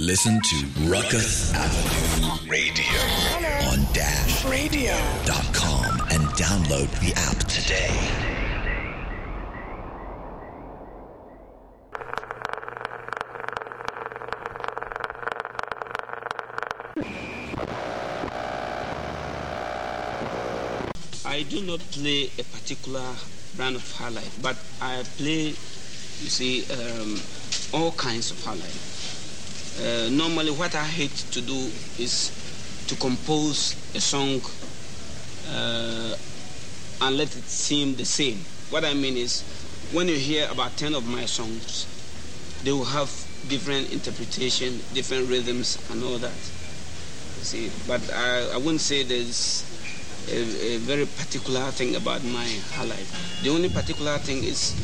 Listen to Ruckus Avenue Radio on dashradio.com and download the app today. I do not play a particular brand of high life, but I play, you see, um, all kinds of high life. Uh, normally, what I hate to do is to compose a song uh, and let it seem the same. What I mean is, when you hear about 10 of my songs, they will have different interpretation, different rhythms, and all that. See, but I, I wouldn't say there's a, a, very particular thing about my life. The only particular thing is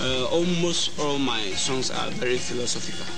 uh, almost all my songs are very philosophical.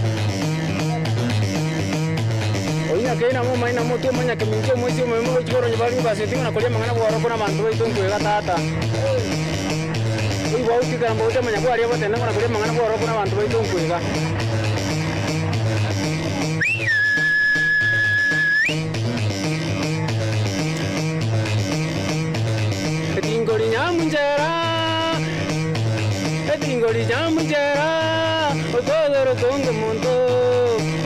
okimanya kiminjo mwisi omwe mugo chigoro nyibari basi ting'ana koria mang'ana bwaroko na banto baito nkoe gatata oibo autigambo otemanya bwaria botene ng'ona koria mang'ana bwaroko na banto baito nkoiga etingori nyamunjera etingori nyamunjera okogerokong'omonto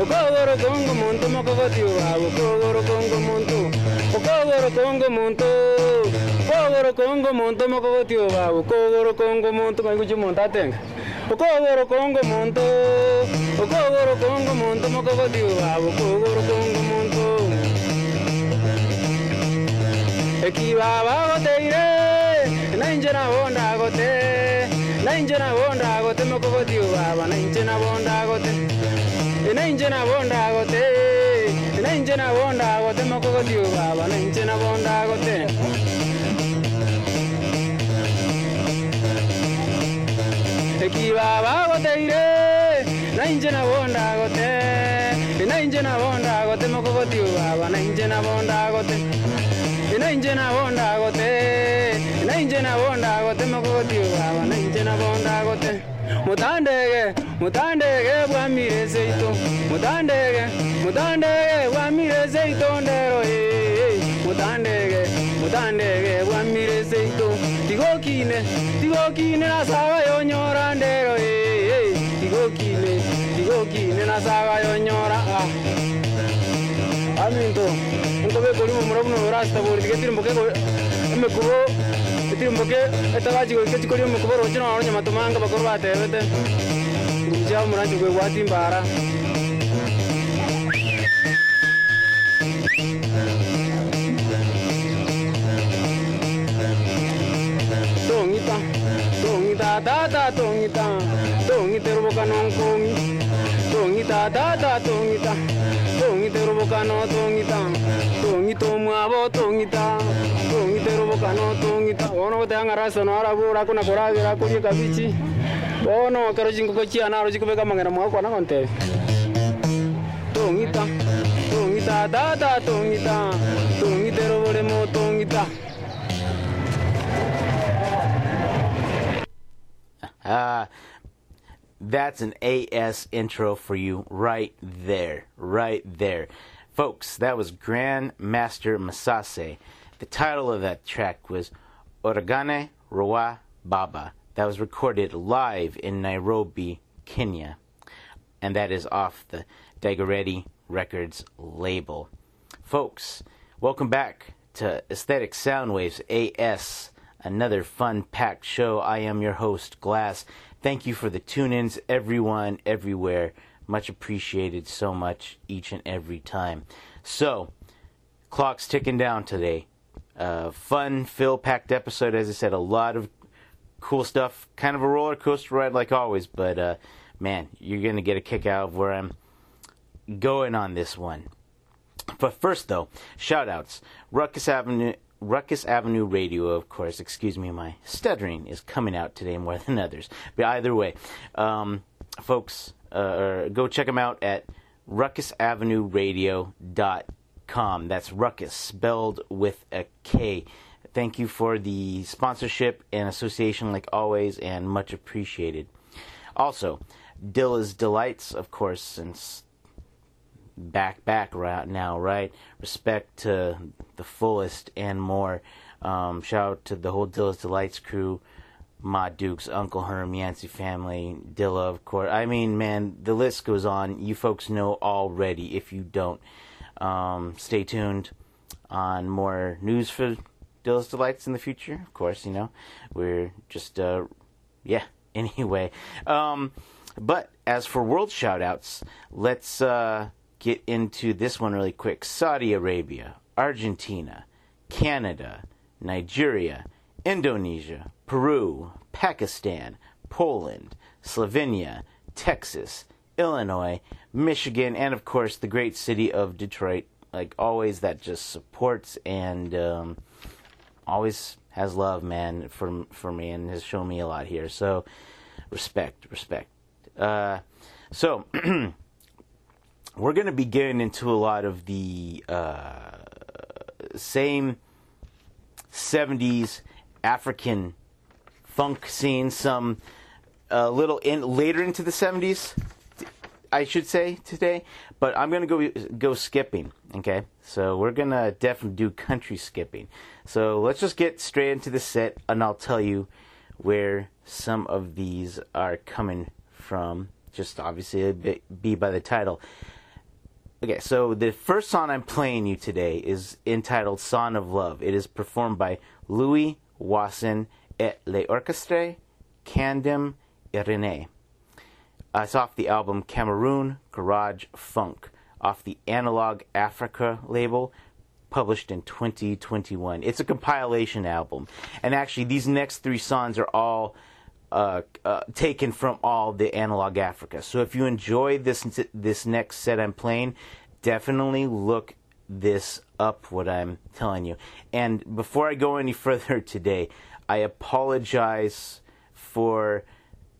Okodoro kongo monto Mokogotiu babu Okodoro kongo monto Okodoro kongo monto Okodoro kongo monto Mokogotiu babu Okodoro kongo monto Kanguchi monta atenga. Okodoro kongo monto Okodoro kongo monto Mokogotiu babu Okodoro kongo monto ekibaba goteire nainje nabonda gote nainje nabonda gote mokogotiu baba nainje nabonda gote nainje nabonda gote nainje nabonda gote mokogotiu baba nainje nabonda gote ekibaba goteire nainje nabonda gote nainje nabonda gote mokogotiu baba nainje nabonda gote nainje nabonda gote nainje nabonda gote mokogotiu baba nainje nabonda gote mutandege mutandege bwamire seito mutandege mutandege bwamire seito ndero eh mutandege mutandege bwamire seito tigokine tigokine nasaga yonyora ndero eh tigokine tigokine nasaga yonyora ah. Aminto nkobe koli mu murabuno rasta bori tige tirimboke ko emekubo tirimboke etagachi ko kechi koli emekubo rochi no nya matumanga bakoro batebete. Ngumja muranji gwe gwati mbara tongita tongita tata tongita. Tongita roboka nonkongi tongita tata tongita. Tongita roboka no tongita. Tongita omwabo tongita. Tongita roboka no tongita bono gotanga rasa no arabura kuna koragira kurie kabichi bono tongita tongita tongita tongita Ah, that's an AS intro for you right there. Right there. Folks, that was Grandmaster Masese. The title of that track was Oragane Roa Baba. That was recorded live in Nairobi, Kenya. And that is off the Dagoretti Records label. Folks, welcome back to Aesthetic Soundwaves AS another fun packed show. I am your host, Glas. Thank you for the tune ins, everyone, everywhere. Much appreciated so much each and every time. So, clock's ticking down today. Uh, fun, fill packed episode. As I said, a lot of cool stuff. Kind of a roller coaster ride, like always. But uh, man, you're gonna get a kick out of where I'm going on this one. But first, though, shout outs. Ruckus Avenue. Ruckus Avenue Radio, of course, excuse me, my stuttering is coming out today more than others. But either way, um, folks, uh, go check them out at ruckusavenueradio.com. That's Ruckus, spelled with a K. Thank you for the sponsorship and association, like always, and much appreciated. Also, Dilla's Delights, of course, since back back right now, right? Respect to the fullest and more. Um, shout out to the whole Dilla's Delights crew, Ma Dukes, Uncle Herm, Yancey family, Dilla, of course. I mean, man, the list goes on. You folks know already. If you don't, um, stay tuned on more news for Dilla's Delights in the future. Of course, you know we're just uh, yeah. Anyway, um, but as for world shoutouts, let's uh, get into this one really quick. Saudi Arabia, Argentina, Canada, Nigeria, Indonesia, Peru, Pakistan, Poland, Slovenia, Texas, Illinois, Michigan, and of course the great city of Detroit. Like always, that just supports and um, always has love, man, for for me, and has shown me a lot here. So, respect, respect. Uh, so, we're to be getting into a lot of the uh, same '70s African funk scene, some a little in later into the '70s, I should say today. But I'm gonna go go skipping. Okay, so we're gonna definitely do country skipping. So let's just get straight into the set, and I'll tell you where some of these are coming from. Just obviously be by the title. Okay, so the first song I'm playing you today is entitled "Song of Love." It is performed by Louis Wasson et l'Orchestre Candim Irene. Uh, it's off the album Cameroon Garage Funk, off the Analog Africa label, published in 2021. It's a compilation album, and actually, these next three songs are all uh, uh, taken from all the Analog Africa. So if you enjoy this this next set I'm playing, definitely look this up. What I'm telling you. And before I go any further today, I apologize for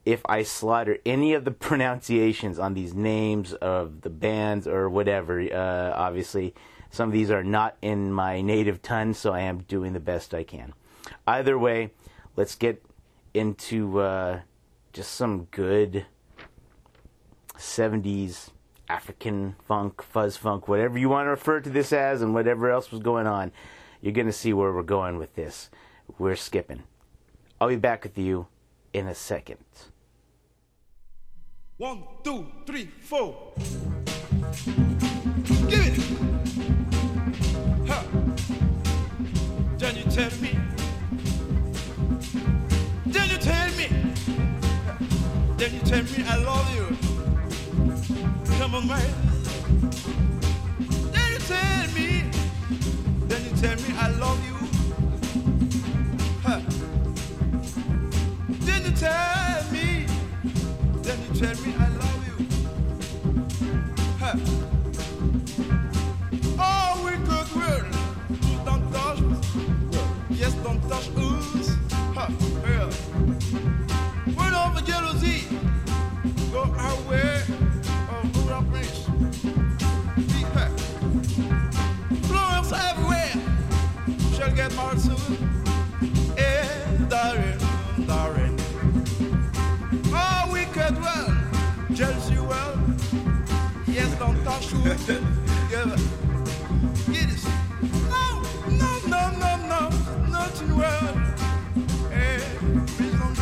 if I slaughter any of the pronunciations on these names of the bands or whatever. Uh, obviously, some of these are not in my native tongue, so I am doing the best I can. Either way, let's get into uh, just some good 70s African funk, fuzz funk, whatever you want to refer to this as, and whatever else was going on. You're going to see where we're going with this. We're skipping. I'll be back with you in a second. One, two, three, four. Give it. Huh. Can you tell me? Then you tell me. Then you tell me I love you. Come on, man. Then you tell me. Then you tell me I love you. Huh. Then you tell me. Tell me I love you. Huh. Oh, we could world. Don't touch us. Yes, don't touch us. Huh. Yeah. Word over jealousy. Go our Together. Get it. No, no, no, no, no. Nothing well. Eh, please don't.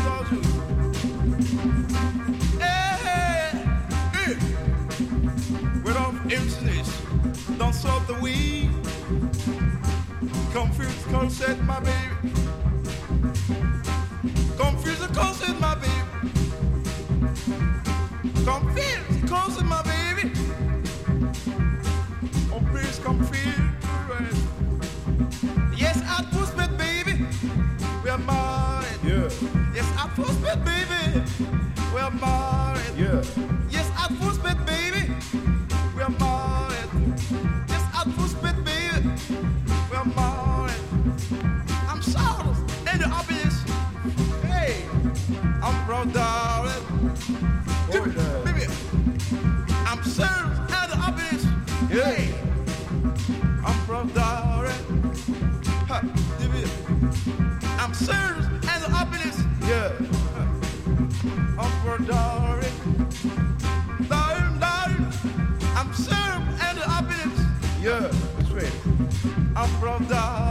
Eh, eh. Without emptiness, don't solve the weed. Confused concept, my baby. Yes, Postman, baby, we are married. Yeah. Yes, at Postman, baby, we are married. Yeah. sirs and the opulence. Yeah. Upward darling. Darling, darling. I'm sirs and the opulence. Yeah, that's right. Upward darling.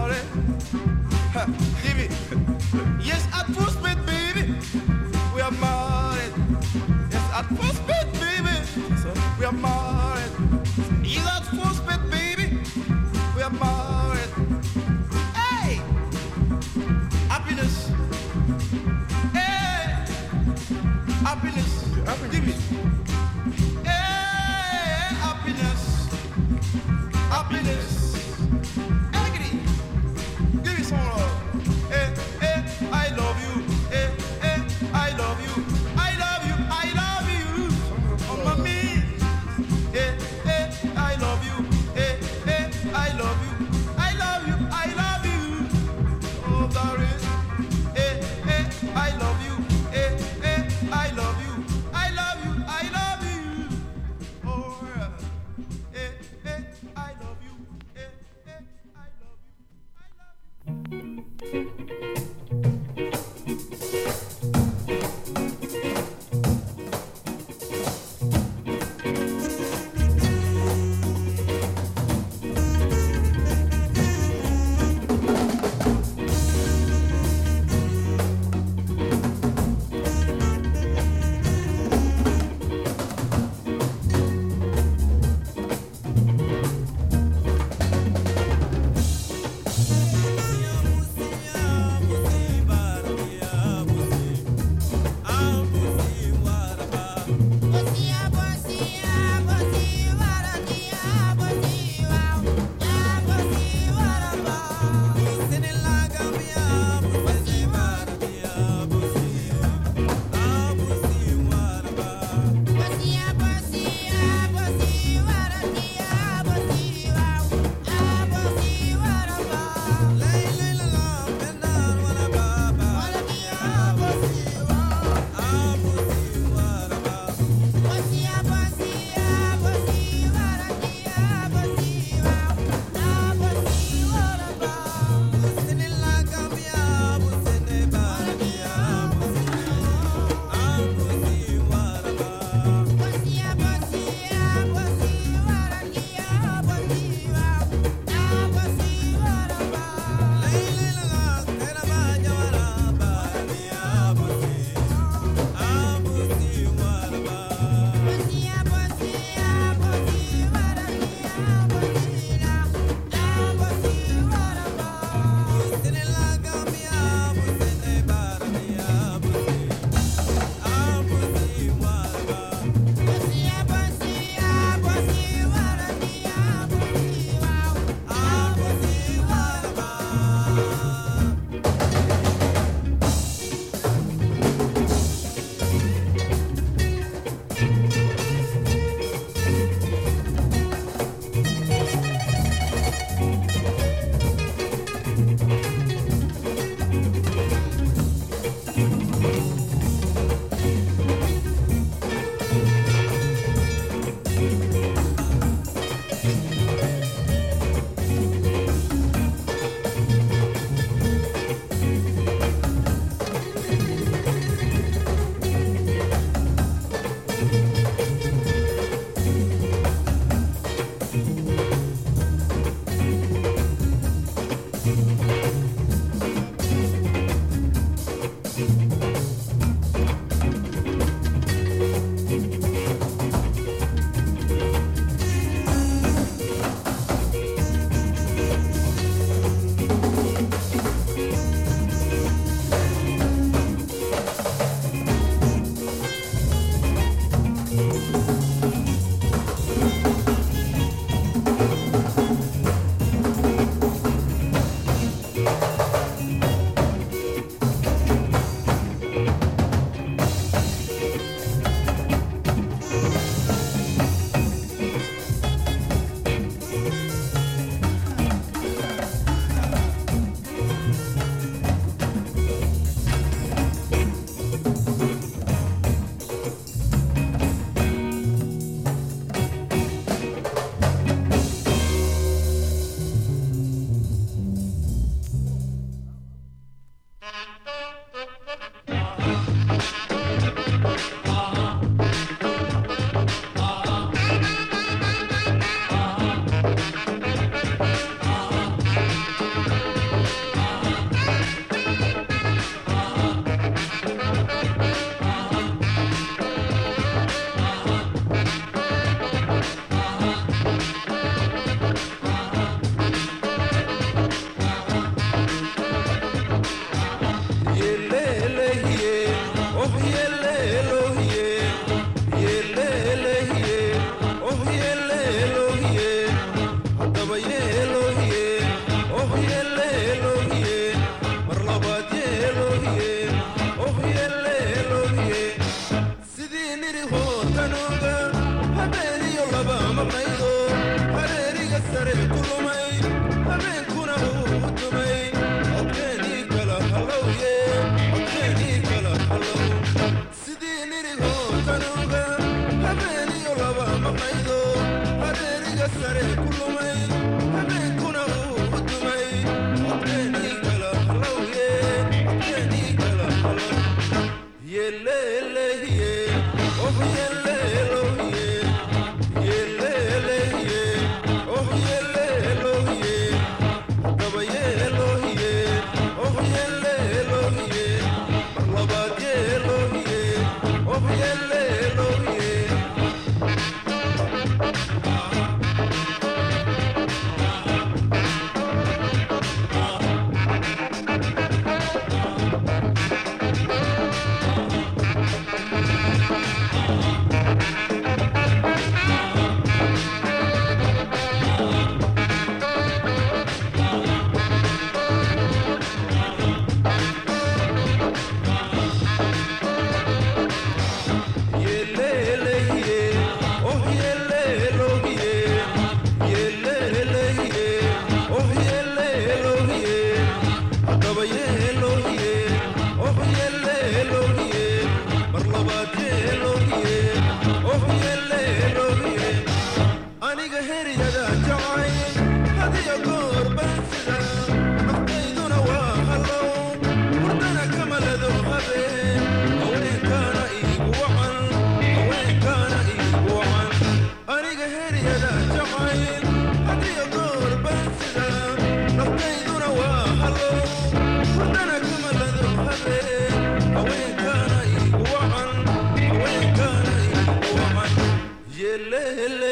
Yeleleye oh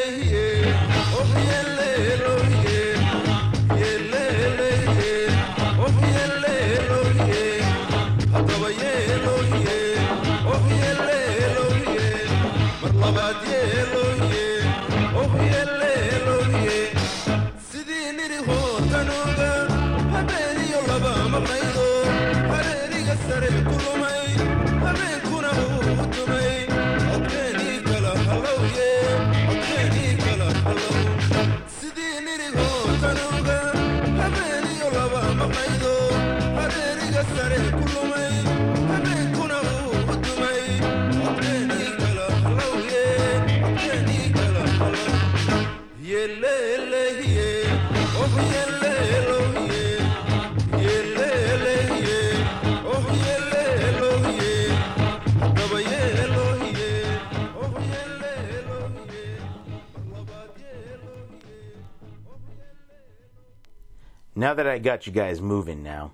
Now that I got you guys moving now.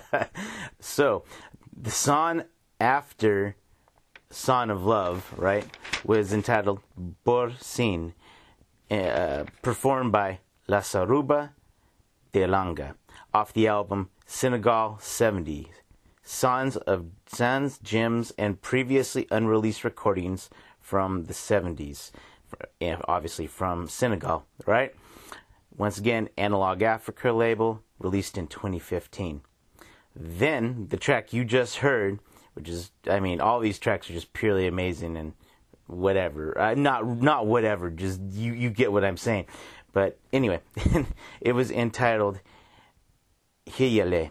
so, the song after Song of Love, right, was entitled Borsin, uh, performed by La Saruba de Langa, off the album Senegal 70s. Sons of Sons, Gems, and previously unreleased recordings from the 70s. Obviously from Senegal, right? Once again, Analog Africa label, released in 2015. Then the track you just heard, which is, I mean, all these tracks are just purely amazing and whatever. Uh, not not whatever. Just you you get what I'm saying. But anyway, it was entitled Hiyale,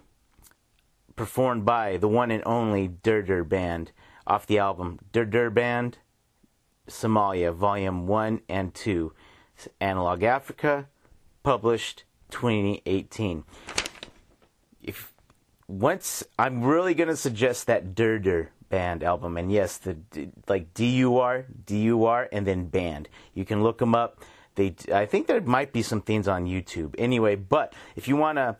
performed by the one and only Durdur Band off the album Durdur Band Somalia Volume 1 and 2, Analog Africa, published 2018. If once I'm really going to suggest that Durdur band album and yes the like D U R D U R and then band. You can look them up. They I think there might be some things on YouTube. Anyway, but if you want to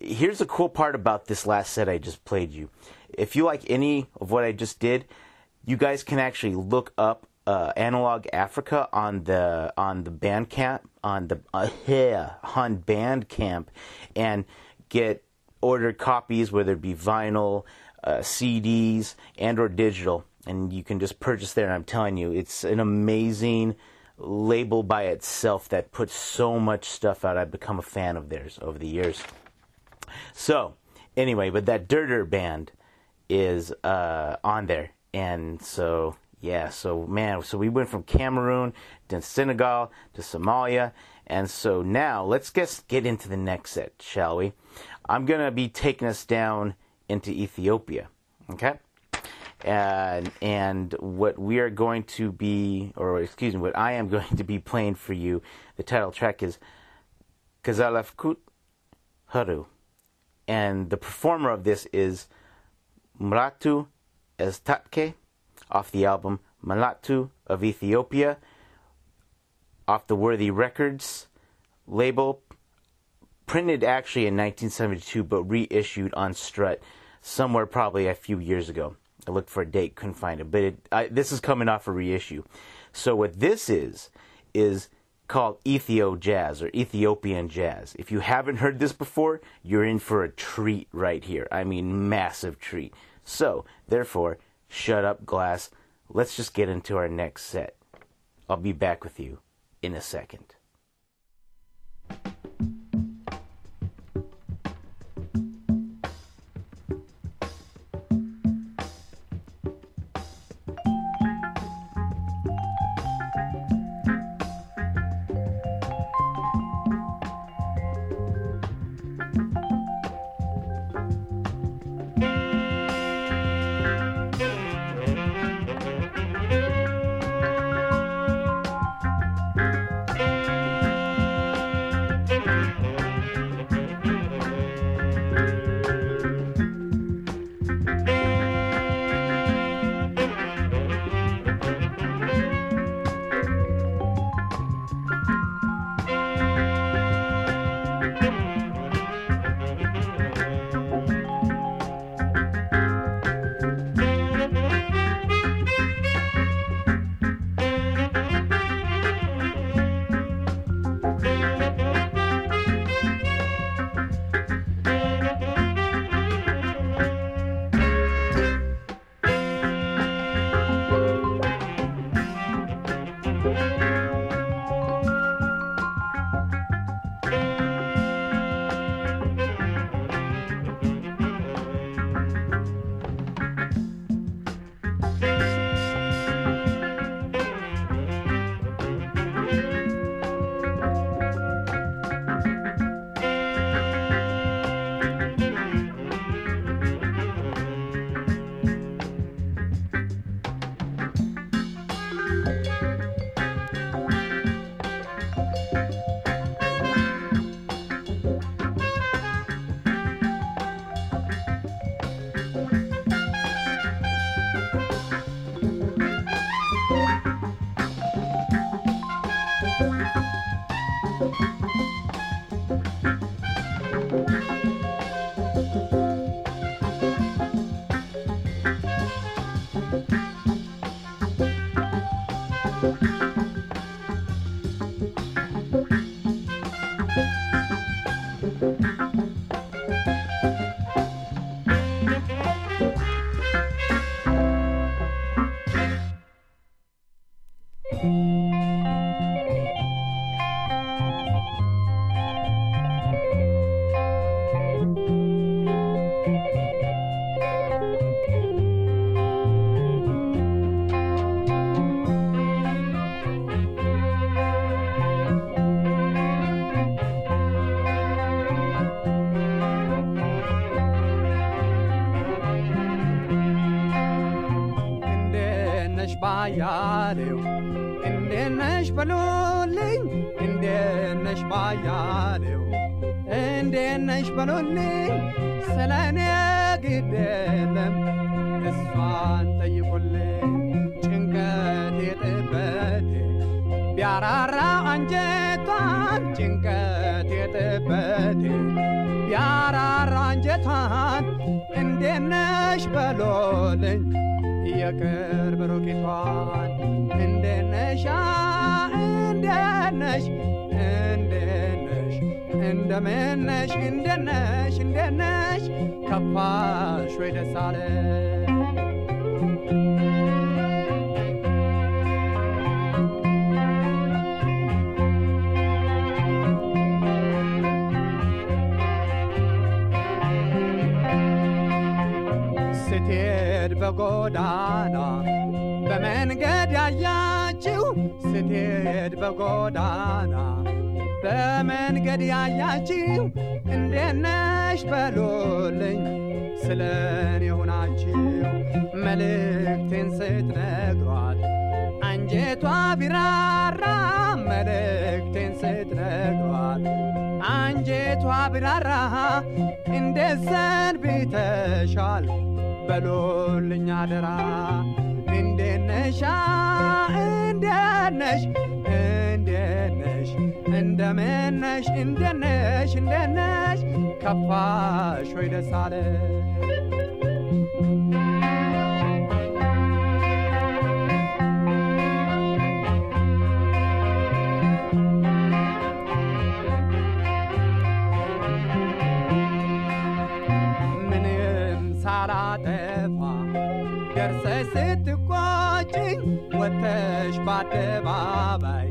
here's the cool part about this last set I just played you. If you like any of what I just did, you guys can actually look up uh, Analog Africa on the on the Bandcamp on the uh, yeah, on Bandcamp and get ordered copies, whether it be vinyl, uh, CDs, and or digital, and you can just purchase there. And I'm telling you, it's an amazing label by itself that puts so much stuff out. I've become a fan of theirs over the years. So, anyway, but that Durdur band is uh, on there, and so yeah, so man, so we went from Cameroon to Senegal to Somalia, and so now let's get get into the next set, shall we? I'm gonna be taking us down into Ethiopia, okay? And and what we are going to be, or excuse me, what I am going to be playing for you, the title track is Kasalefkut Hulu and the performer of this is Mulatu Astatke off the album Mulatu of Ethiopia off the Worthy Records label printed actually in 1972 but reissued on Strut somewhere probably a few years ago. I looked for a date, couldn't find it, but it, I, this is coming off a reissue. So what this is is called Ethio Jazz or Ethiopian Jazz. If you haven't heard this before, you're in for a treat right here. I mean, massive treat. So, therefore, shut up, Glas. Let's just get into our next set. I'll be back with you in a second. ባያሌው እንዴነሽ በሎልኝ እንዴነሽ ባያሌው እንዴነሽ በሎልኝ ስለኔ ግድ የለም። እሷን ጠይቁልኝ። ጭንቀቴ ጥበቴ ቢያራራ አንጀቷን። ጭንቀቴ ጥበቴ ቢያራራ አንጀቷን። እንዴነሽ በሎልኝ የቅርብ ሩቂቷን እንደነሻ እንደነሽ እንደነሽ እንደምነሽ እንደነሽ እንደነሽ ከፋሽ ወይ ደስ በጎዳና በመንገድ ያያችው ስትሄድ በጎዳና በመንገድ ያያችው እንደነሽ በሎልኝ ስለ እኔ ሆናችሁ መልእክቴን ስትነግሯት አንጀቷ ቢራራ መልእክቴን ስትነግሯት አንጀቷ ቢራራ እንደ ሰንብተሻል በሉልኝ አደራ። እንዴት ነሽ? እንዴት ነሽ? እንዴት ነሽ? ከፋሽ ወይ ደስ ምንም ሳላጠፋ ደርሰሽ ስትቆጭኝ ወጥተሽ በአደባባይ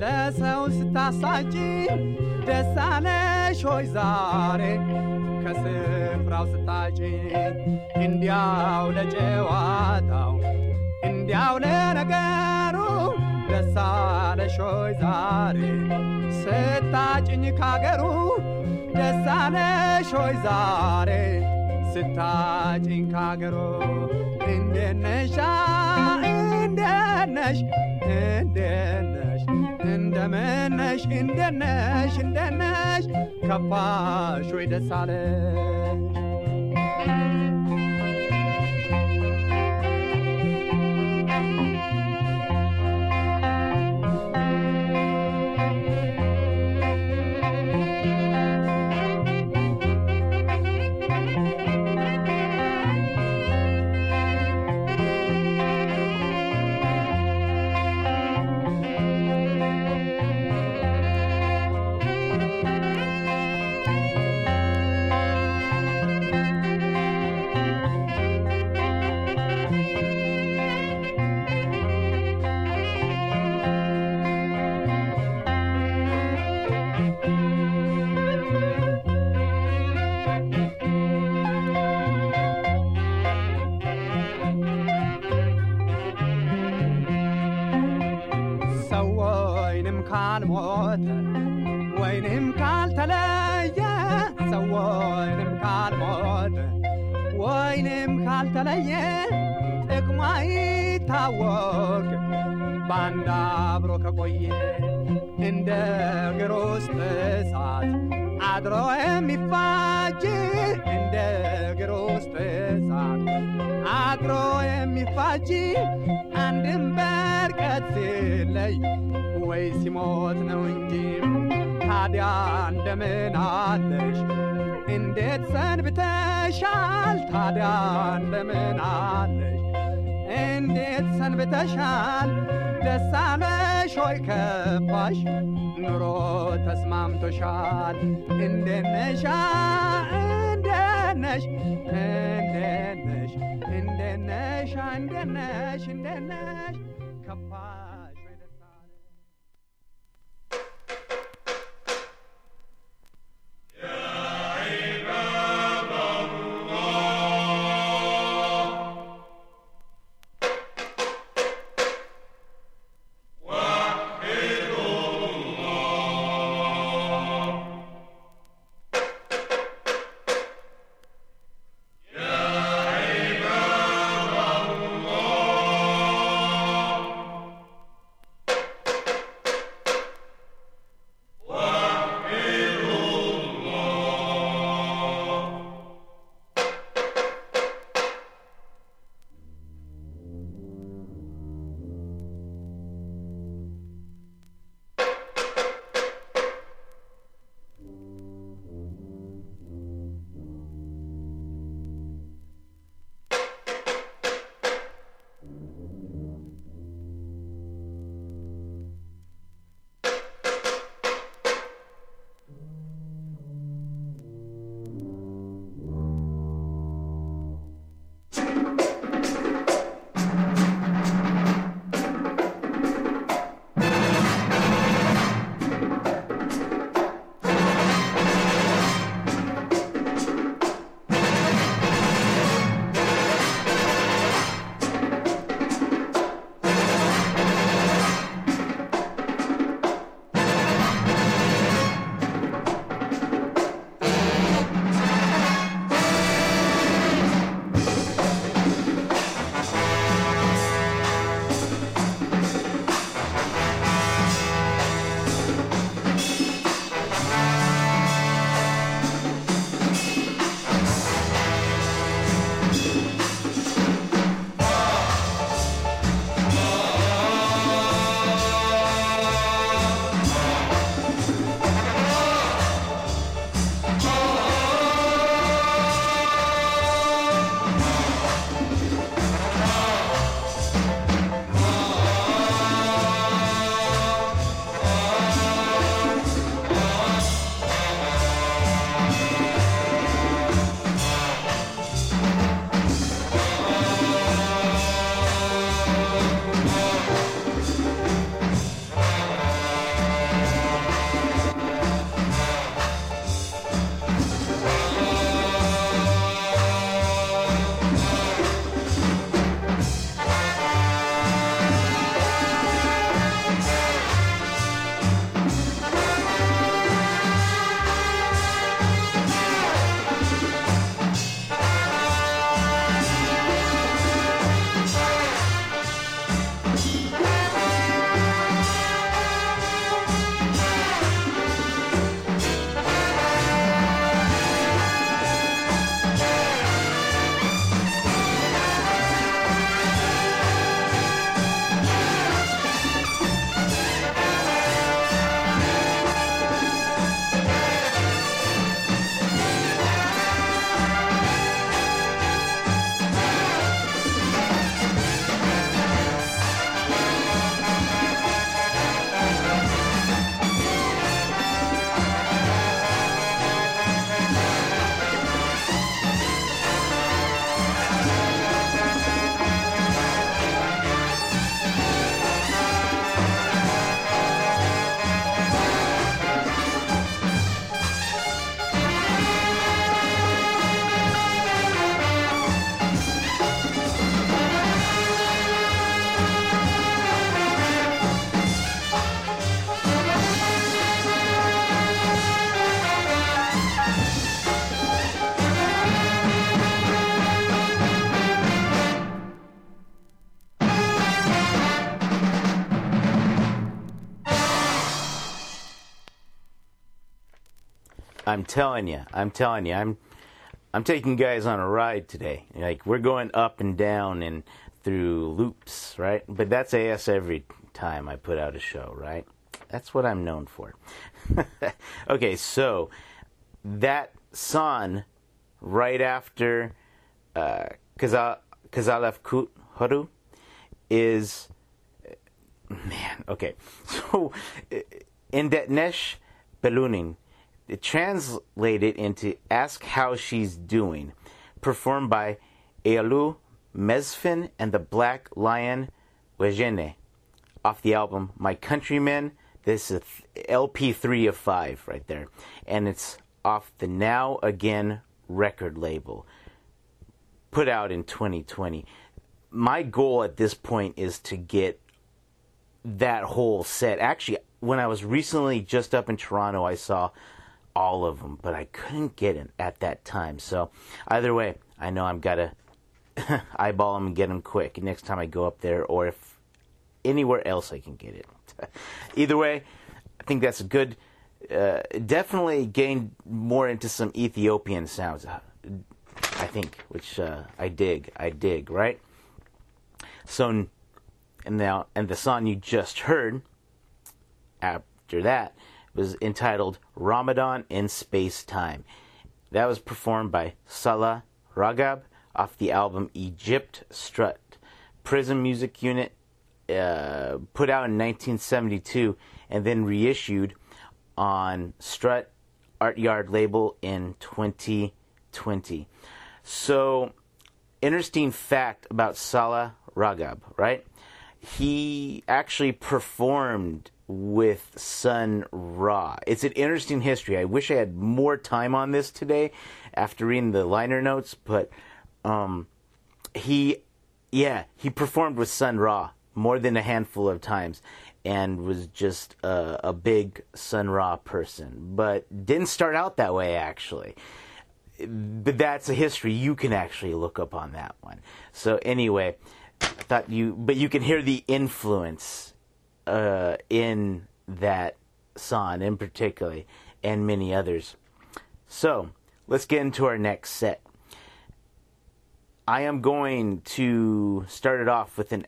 ለሰው ስታሳጭኝ ደስ አለሽ ሆይ ዛሬ ከስፍራው ስታጭኝ እንዲያው ለጨዋታው እንዲያው ለነገሩ ደስ አለሽ ሆይ ዛሬ ስታጭኝ ካገሩ ደስ አለሽ ሆይ ዛሬ ስታጭኝ ካገሩ እንደነሻ እንደነሽ እንደነሽ እንደምነሽ እንደነሽ እንደነሽ ከፋሽ ወይ ደስ ካልተለየ ጥቅሟ ይታወቅ በአንድ አብሮ ከቆየ እንደ እግር ውስጥ እሳት አድሮ የሚፋጅ እንደ እግር ውስጥ አድሮ የሚፋጅ አንድም በርቀት ሲለይ ወይ ሲሞት ነው እንጂ ታዲያ እንደምን አለሽ? እንዴት ሰንብተሻል? ታዲያ እንደምን አለሽ? እንዴት ሰንብተሻል? ደስ አለሽ ሆይ ከፋሽ? ኑሮ ተስማምቶሻል? እንዴት ነሻ? እንዴት ነሽ? እንዴት ነሽ? እንዴት ነሽ? እንዴት ነሽ? እንዴት ነሽ? ከፋሽ telling you, I'm telling you, I'm I'm taking guys on a ride today. Like we're going up and down and through loops, right? But that's AS every time I put out a show, right? That's what I'm known for. okay, so that son right after uh, Kaza- Kazalef Kut Haru is man. Okay, so in that Nesh Belunin, translated into "Ask How She's Doing," performed by Ayalew Mesfin and the Black Lion Wejene off the album My Countrymen. This is LP three of five right there, and it's off the Now Again record label, put out in 2020. My goal at this point is to get that whole set. Actually, when I was recently just up in Toronto, I saw all of them, but I couldn't get it at that time. So either way, I know I'm gotta eyeball them and get them quick next time I go up there, or if anywhere else I can get it. either way, I think that's a good. Uh, definitely gained more into some Ethiopian sounds. I think, which uh, I dig. I dig, right? So, and now, and the song you just heard after that was entitled Ramadan in Space Time. That was performed by Salah Ragab off the album Egypt Strut. Prism Music Unit uh, put out in 1972 and then reissued on Strut Art Yard label in 2020. So, interesting fact about Salah Ragab, right? He actually performed with Sun Ra. It's an interesting history. I wish I had more time on this today after reading the liner notes, but um, he, yeah, he performed with Sun Ra more than a handful of times and was just a, a big Sun Ra person, but didn't start out that way actually. But that's a history you can actually look up on that one. So anyway, I thought you, but you can hear the influence uh, in that song in particular, and many others. So let's get into our next set. I am going to start it off with an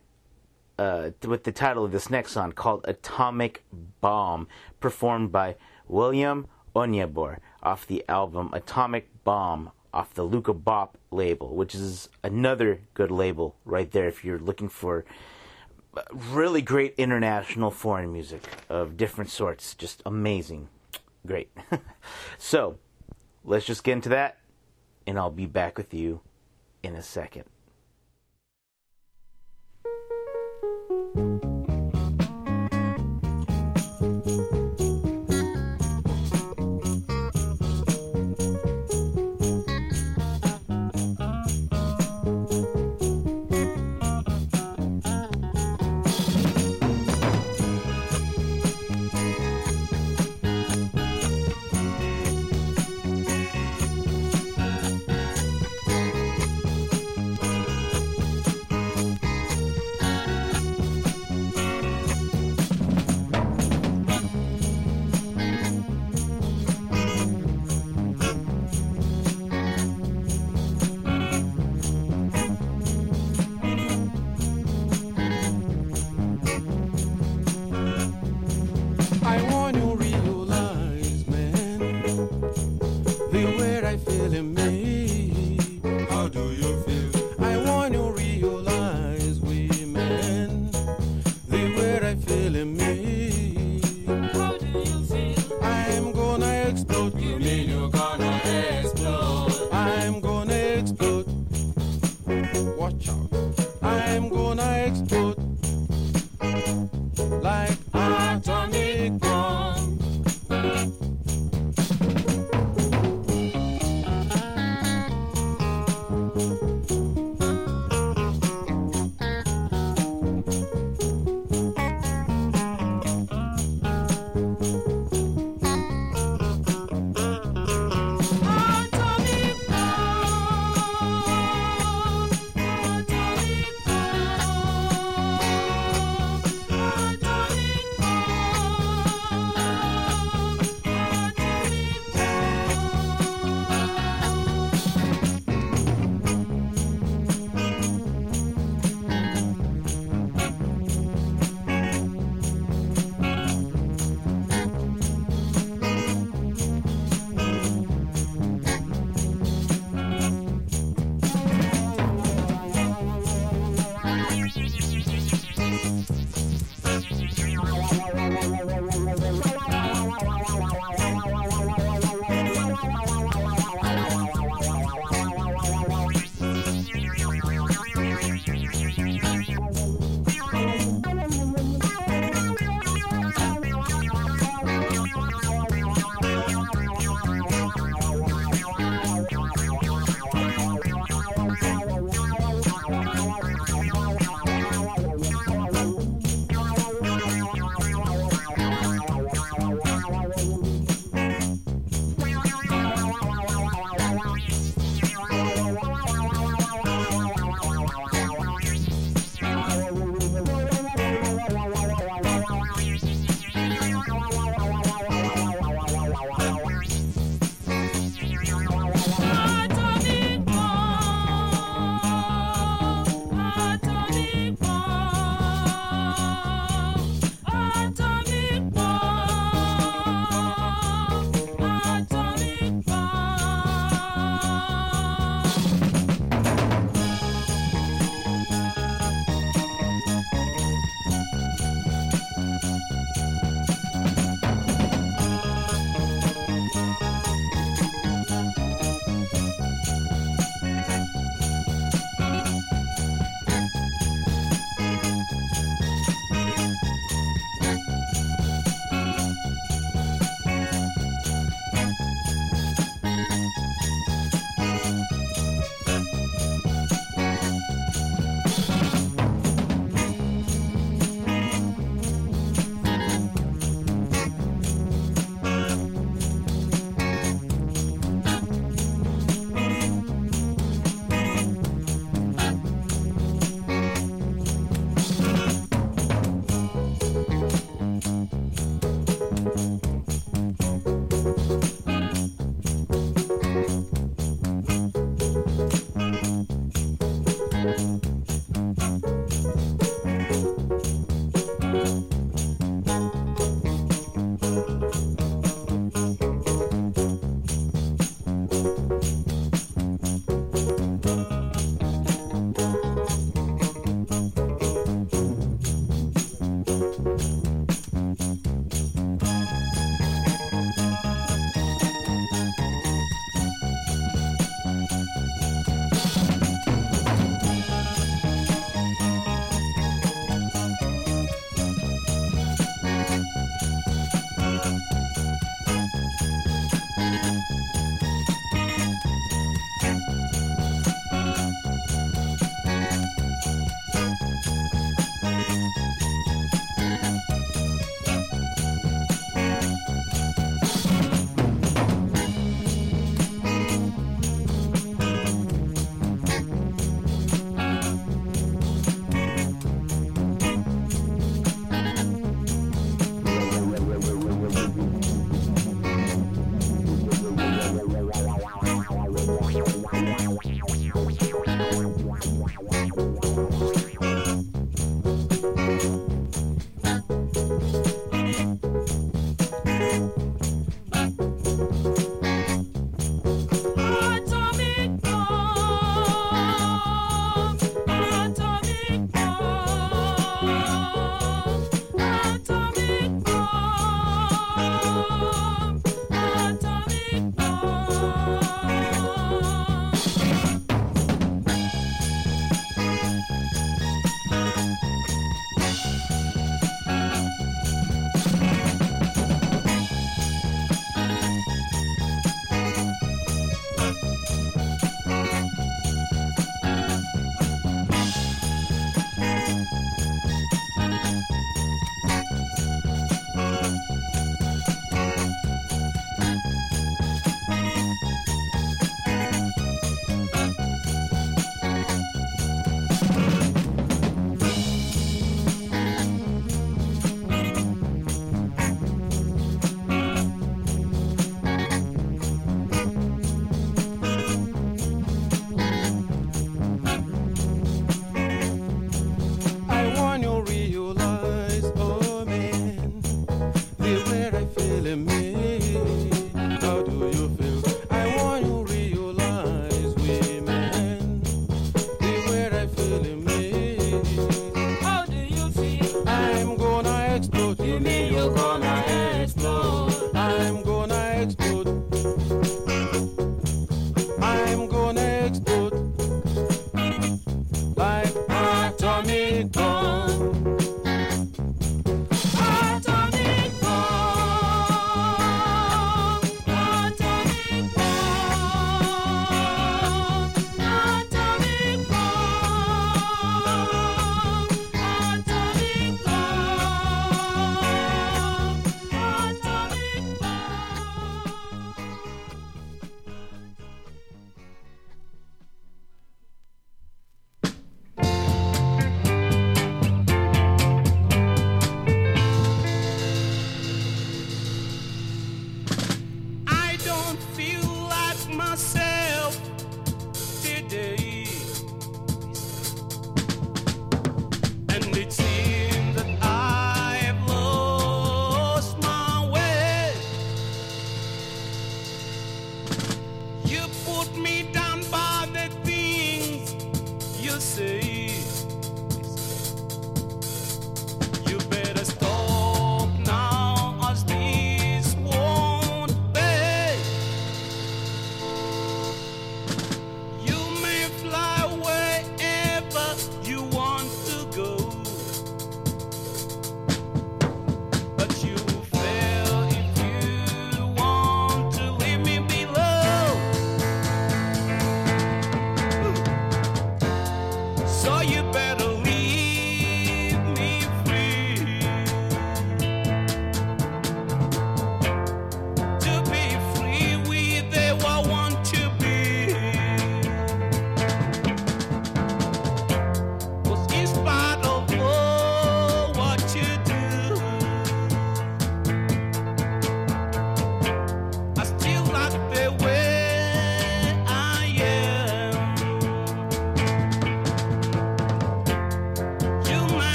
uh, with the title of this next song called Atomic Bomb, performed by William Onyeabor off the album Atomic Bomb off the Luaka Bop label, which is another good label right there if you're looking for really great international foreign music of different sorts. Just amazing. Great. so, let's just get into that, and I'll be back with you in a second.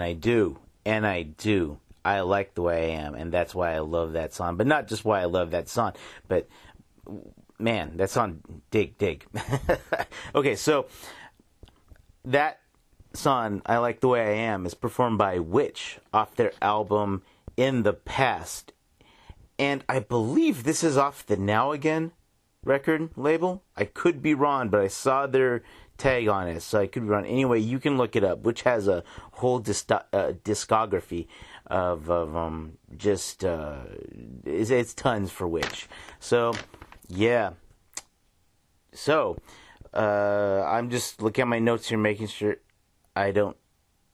And I do, and I do. I like the way I am, and that's why I love that song. But not just why I love that song, but man, that song, dig, dig. okay, so that song, I Like the Way I Am, is performed by Witch off their album In the Past. And I believe this is off the Now Again record label. I could be wrong, but I saw their tag on it, so I could wrong. Anyway, you can look it up, which has a whole uh, discography of, of um, just, uh, it's, it's tons for Witch. So, yeah. So, uh, I'm just looking at my notes here, making sure I don't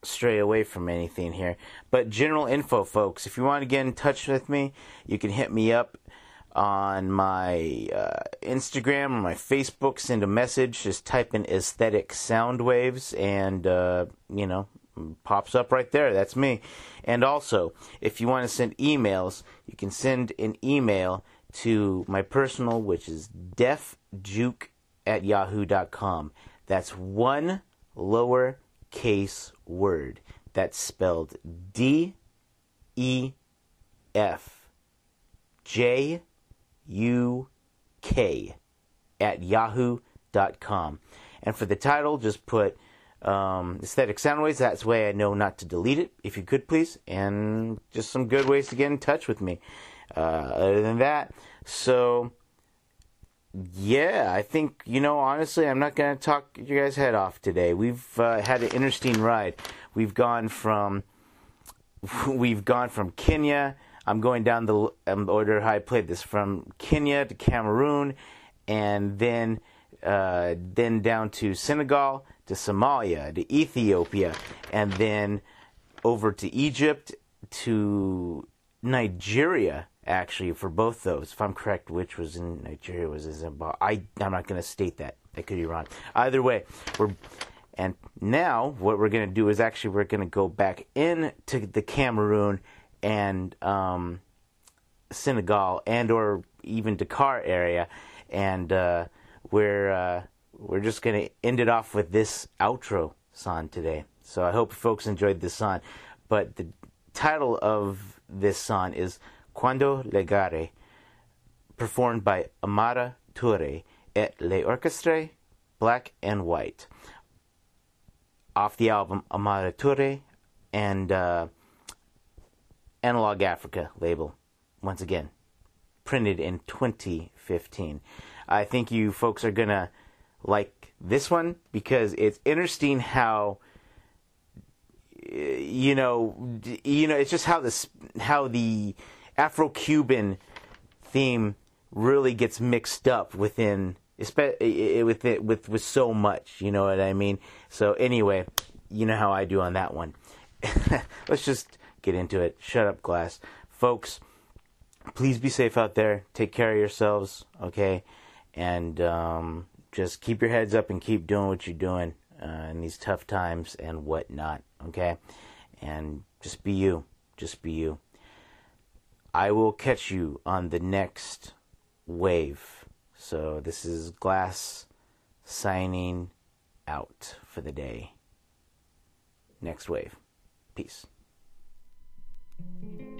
stray away from anything here. But general info, folks, if you want to get in touch with me, you can hit me up on my uh, Instagram or my Facebook. Send a message. Just type in aesthetic sound waves, and uh, you know, pops up right there. That's me. And also, if you want to send emails, you can send an email to my personal, which is defjuke at yahoo.com. That's one lowercase word. That's spelled D E F J U K at yahoo.com. And for the title, just put um, aesthetic soundwaves. That's way I know not to delete it, if you could please. And just some good ways to get in touch with me. Uh, other than that, so yeah, I think you know. Honestly, I'm not going to talk your guys' head off today. We've uh, had an interesting ride. We've gone from we've gone from Kenya. I'm going down the um, order how I played this from Kenya to Cameroon, and then uh, then down to Senegal to Somalia to Ethiopia, and then over to Egypt to Nigeria. Actually, for both those, if I'm correct, Witch was in Nigeria was in Zimbabwe. I I'm not going to state that. I could be wrong. Either way, we're and now what we're going to do is actually we're going to go back into the Cameroon and um, Senegal and or even Dakar area, and uh, we're uh, we're just to end it off with this outro song today. So I hope folks enjoyed this song. But the title of this song is Quando Legare, performed by Amara Toure et Le Orchestre Black and White off the album Amara Toure and uh, Analog Africa label. Once again, printed in 2015. I think you folks are gonna like this one because it's interesting how eh, you know you know it's just how this how the Afro-Cuban theme really gets mixed up within eh, eh, with it with with so much. You know what I mean? So anyway, you know how I do on that one. Let's just get into it. Shut up, Glas, folks. Please be safe out there. Take care of yourselves, okay? And um, just keep your heads up and keep doing what you're doing uh, in these tough times and whatnot, okay? And just be you. Just be you. I will catch you on the next wave. So this is Glas signing out for the day. Next wave. Peace. Thank you.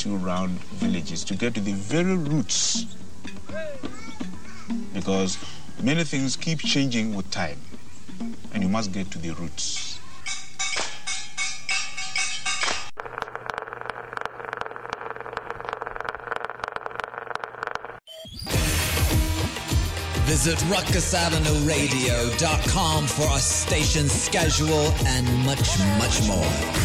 takes you around villages to get to the very roots. Because many things keep changing with time, and you must get to the roots. Visit ruckusavenueradio.com for our station schedule and much, much more.